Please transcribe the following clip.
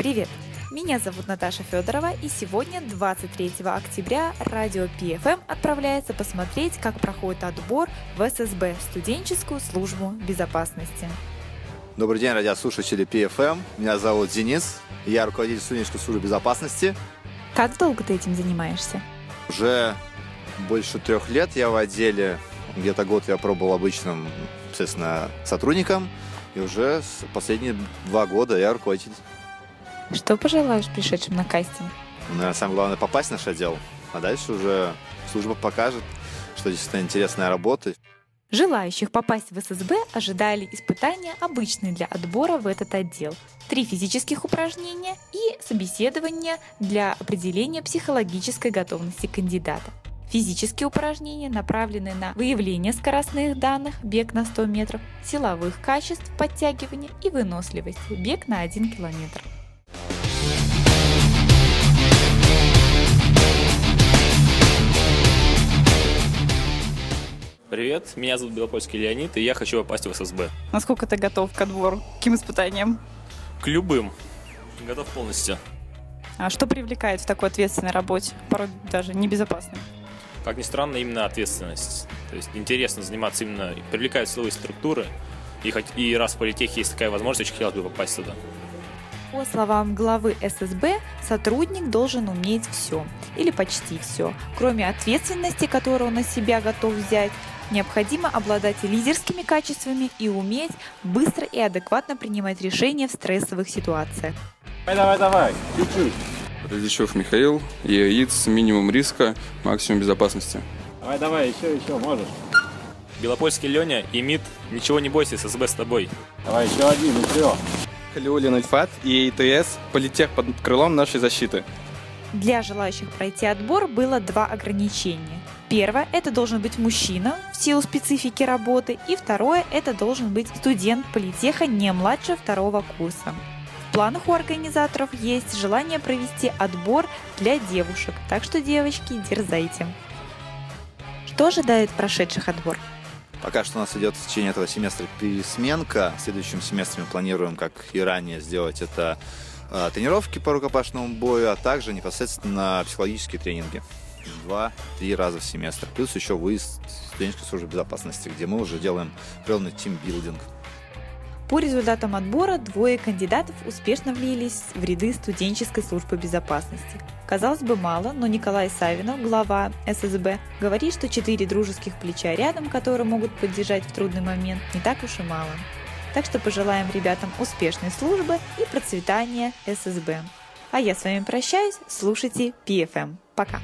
Привет! Меня зовут Наташа Федорова, и сегодня, 23 октября, радио PFM отправляется посмотреть, как проходит отбор в ССБ – студенческую службу безопасности. Добрый день, радиослушатели PFM. Меня зовут Денис. Я руководитель студенческой службы безопасности. Как долго ты этим занимаешься? Уже больше трех лет я в отделе. Где-то год я пробовал обычным, естественно, сотрудником. И уже последние два года я руководитель. Что пожелаешь пришедшим на кастинг? Наверное, самое главное попасть в наш отдел. А дальше уже служба покажет, что действительно интересная работа. Желающих попасть в ССБ ожидали испытания, обычные для отбора в этот отдел. Три физических упражнения и собеседование для определения психологической готовности кандидата. Физические упражнения направлены на выявление скоростных данных, бег на 100 метров, силовых качеств, подтягивания и выносливости, бег на 1 километр. Привет, меня зовут Белопольский Леонид, и я хочу попасть в ССБ. Насколько ты готов к отбору? К каким испытаниям? К любым. Готов полностью. А что привлекает в такой ответственной работе, порой даже небезопасной? Как ни странно, именно ответственность. То есть интересно заниматься именно, привлекают силовые структуры, и, хоть, и раз в политехе есть такая возможность, очень хотелось бы попасть туда. По словам главы ССБ, сотрудник должен уметь все, или почти все. Кроме ответственности, которую он на себя готов взять, необходимо обладать лидерскими качествами и уметь быстро и адекватно принимать решения в стрессовых ситуациях. Давай, давай, давай, чуть-чуть. Различев Михаил, ЕАИЦ, минимум риска, максимум безопасности. Давай, давай, еще, еще, можешь. Белопольский Леня и МИД, ничего не бойся, ССБ с тобой. Давай, еще один, еще. Халиулин Альфат и ИТС политех под крылом нашей защиты. Для желающих пройти отбор было два ограничения. Первое – это должен быть мужчина в силу специфики работы. И второе – это должен быть студент политеха не младше второго курса. В планах у организаторов есть желание провести отбор для девушек, так что, девочки, дерзайте. Что ожидает прошедших отбор? Пока что у нас идет в течение этого семестра пересменка. В следующем семестре мы планируем, как и ранее, сделать это э, тренировки по рукопашному бою, а также непосредственно психологические тренинги. Два-три раза в семестр. Плюс еще выезд студенческой службы безопасности, где мы уже делаем определенный тимбилдинг. По результатам отбора двое кандидатов успешно влились в ряды студенческой службы безопасности. Казалось бы, мало, но Николай Савинов, глава ССБ, говорит, что четыре дружеских плеча рядом, которые могут поддержать в трудный момент, не так уж и мало. Так что пожелаем ребятам успешной службы и процветания ССБ. А я с вами прощаюсь, слушайте PFM. Пока!